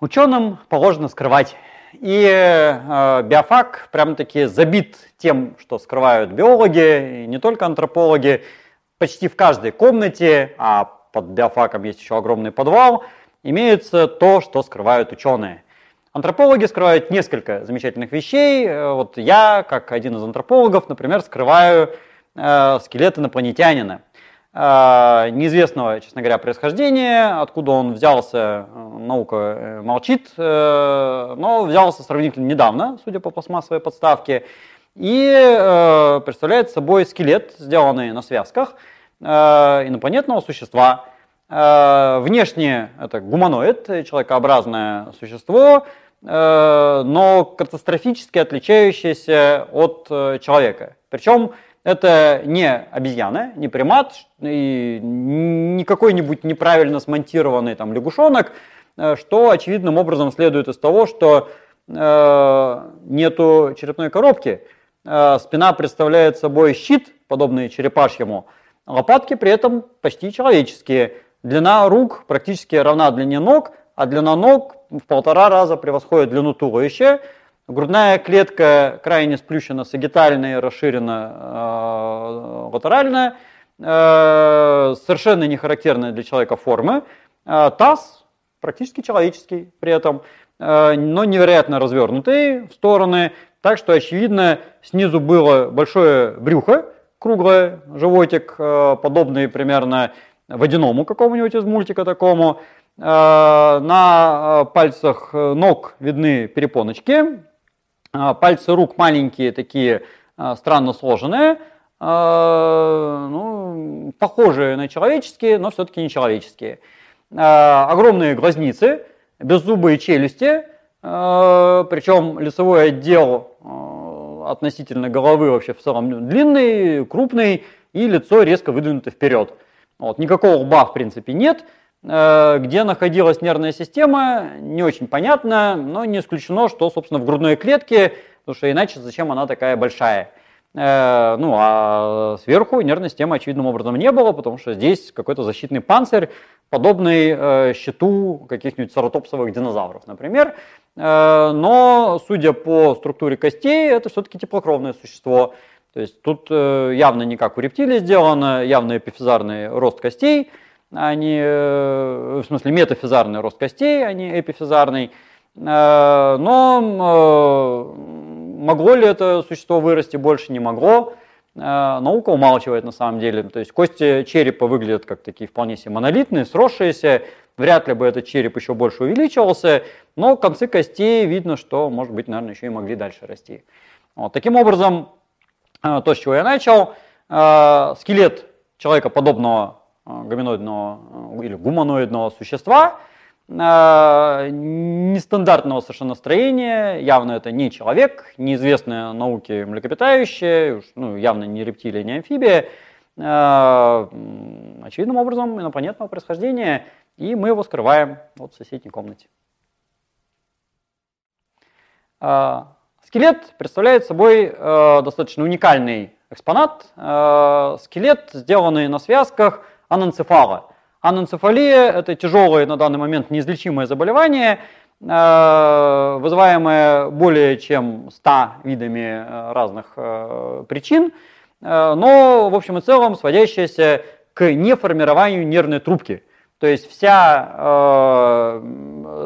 Ученым положено скрывать. И э, биофак прям-таки забит тем, что скрывают биологи, и не только антропологи. Почти в каждой комнате, а под биофаком есть еще огромный подвал, имеется то, что скрывают ученые. Антропологи скрывают несколько замечательных вещей. Э, вот я, как один из антропологов, например, скрываю э, скелет инопланетянина. Э, неизвестного, честно говоря, происхождения, откуда он взялся, э, наука э, молчит, но взялся сравнительно недавно, судя по пластмассовой подставке, и представляет собой скелет, сделанный на связках инопланетного существа. Внешне это гуманоид, человекообразное существо, но катастрофически отличающееся от человека. Причем это не обезьяна, не примат, и не какой-нибудь неправильно смонтированный там лягушонок, э, что очевидным образом следует из того, что э, нету черепной коробки, э, спина представляет собой щит, подобный черепашьему, лопатки при этом почти человеческие. Длина рук практически равна длине ног, а длина ног в полтора раза превосходит длину туловища. Грудная клетка крайне сплющена сагитальная, расширена э, латеральная, э, совершенно не характерная для человека формы. Э, таз практически человеческий при этом, э, но невероятно развернутый в стороны, так что очевидно снизу было большое брюхо, круглое, животик, э, подобный примерно водяному какому-нибудь из мультика такому. Э, на пальцах ног видны перепоночки, пальцы рук маленькие, такие а, странно сложенные, а, ну, похожие на человеческие, но все-таки не человеческие. Огромные глазницы, беззубые челюсти, причем лицевой отдел относительно головы вообще в целом длинный, крупный, и лицо резко выдвинуто вперед. Вот, никакого лба в принципе нет, где находилась нервная система, не очень понятно, но не исключено, что, собственно, в грудной клетке, потому что иначе зачем она такая большая. Э, ну, а сверху нервной системы очевидным образом не было, потому что здесь какой-то защитный панцирь, подобный э, щиту каких-нибудь саратопсовых динозавров, например. Но, судя по структуре костей, это все-таки теплокровное существо. То есть тут явно не как у рептилий сделано, явно эпифизарный рост костей – они, э, в смысле метафизарный рост костей, а не эпифизарный. Э, но э, могло ли это существо вырасти больше, не могло. Наука умалчивает на самом деле. То есть кости черепа выглядят как такие вполне себе монолитные, сросшиеся. Вряд ли бы этот череп еще больше увеличивался, но концы костей видно, что, может быть, наверное, еще и могли дальше расти. Вот. Таким образом, то, с чего я начал, скелет человека подобного гоминоидного э, или гуманоидного существа, э, нестандартного совершенно строения, явно это не человек, неизвестная науке млекопитающее, ну, явно не рептилия, не амфибия, очевидным образом инопланетного происхождения, и мы его скрываем вот в соседней комнате. Скелет представляет собой достаточно уникальный экспонат. Скелет, сделанный на связках – ананцефала. Ананцефалия – это тяжелое на данный момент неизлечимое заболевание, э, вызываемое более чем 100 видами э, разных э, причин, но в общем и целом сводящееся к неформированию нервной трубки. То есть вся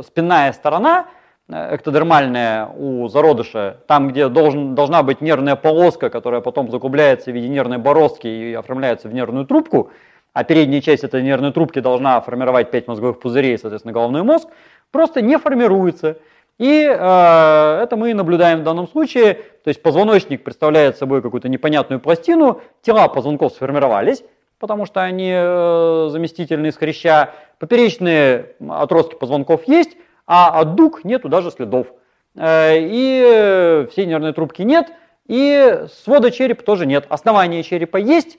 спинная сторона эктодермальная у зародыша, там, где должен, должна быть нервная полоска, которая потом закругляется в виде нервной бороздки и оформляется в нервную трубку – а передняя часть этой нервной трубки должна формировать 5 мозговых пузырей, соответственно, головной мозг, просто не формируется. И э, это мы наблюдаем в данном случае. То есть позвоночник представляет собой какую-то непонятную пластину, тела позвонков сформировались, потому что они э, заместительные из хряща, поперечные отростки позвонков есть, а от дуг нету даже следов. Э, и всей нервной трубки нет, и свода черепа тоже нет. Основание черепа есть, Э,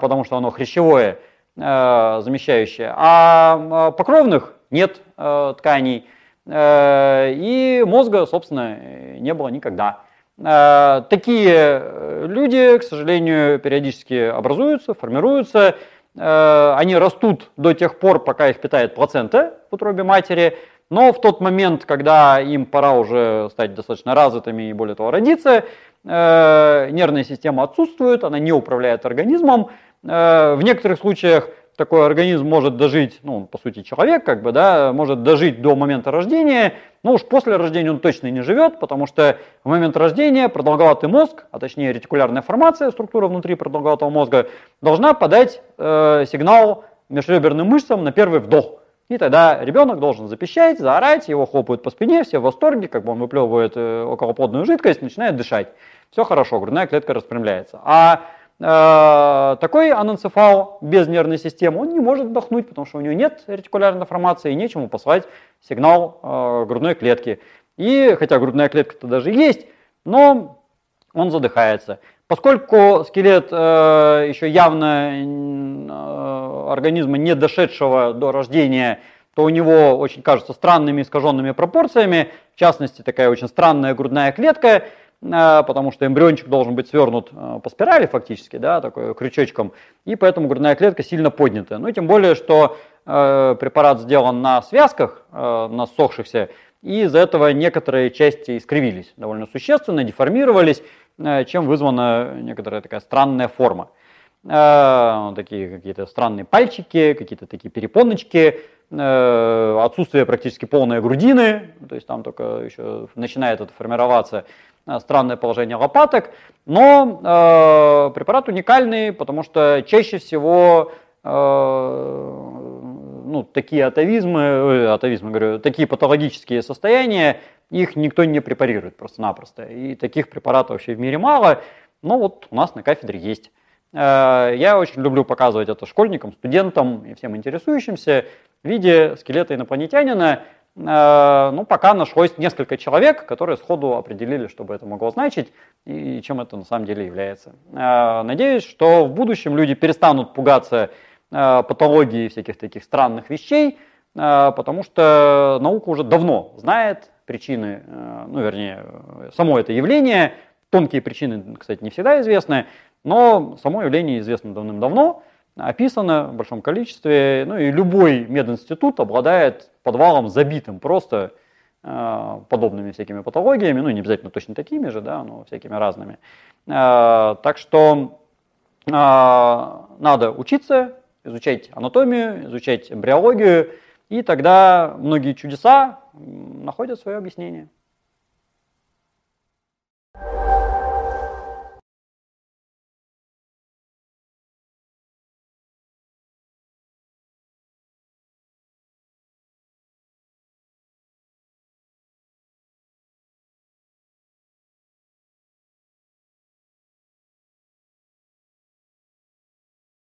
потому что оно хрящевое, э, замещающее, а покровных нет э, тканей, и мозга, собственно, не было никогда. Такие люди, к сожалению, периодически образуются, формируются, они растут до тех пор, пока их питает плацента в утробе матери, но в тот момент, когда им пора уже стать достаточно развитыми и более того родиться, э, нервная система отсутствует, она не управляет организмом. Э, в некоторых случаях такой организм может дожить, ну, по сути, человек, как бы, да, может дожить до момента рождения, но уж после рождения он точно не живет, потому что в момент рождения продолговатый мозг, а точнее ретикулярная формация, структура внутри продолговатого мозга, должна подать э, сигнал межреберным мышцам на первый вдох. И тогда ребенок должен запищать, заорать, его хлопают по спине, все в восторге, как бы он выплевывает э, околоплодную жидкость, начинает дышать. Все хорошо, грудная клетка распрямляется. А Э, такой аненцефал без нервной системы, он не может вдохнуть, потому что у него нет ретикулярной формации и нечему послать сигнал э, грудной клетки. И хотя грудная клетка-то даже есть, но он задыхается. Поскольку скелет э, еще явно э, организма, не дошедшего до рождения, то у него очень кажется странными искаженными пропорциями, в частности такая очень странная грудная клетка, Э, потому что эмбриончик должен быть свернут э, по спирали фактически, да, такой крючочком, и поэтому грудная клетка сильно поднята. Ну, тем более, что э, препарат сделан на связках, э, на ссохшихся, и из-за этого некоторые части искривились довольно существенно, деформировались, чем вызвана некоторая такая странная форма. Э, такие какие-то странные пальчики, какие-то такие перепоночки, э, отсутствие практически полной грудины, то есть там только еще начинает это формироваться, Э, странное положение лопаток, но э, препарат уникальный, потому что чаще всего э, ну, такие атовизмы, э, атовизмы, говорю, такие патологические состояния, их никто не препарирует просто-напросто. И таких препаратов вообще в мире мало, но вот у нас на кафедре есть. Э, я очень люблю показывать это школьникам, студентам и всем интересующимся в виде скелета инопланетянина, Э, ну, пока нашлось несколько человек, которые сходу определили, что бы это могло значить и чем это на самом деле является. Э, надеюсь, что в будущем люди перестанут пугаться патологии всяких таких странных вещей, потому что наука уже давно знает причины, ну, вернее, само это явление. Тонкие причины, кстати, не всегда известны, но само явление известно давным-давно описано в большом количестве. Ну и любой мединститут обладает подвалом забитым просто э, подобными всякими патологиями, ну не обязательно точно такими же, да, но всякими разными. Э, так что э, надо учиться, изучать анатомию, изучать эмбриологию, и тогда многие чудеса находят свое объяснение.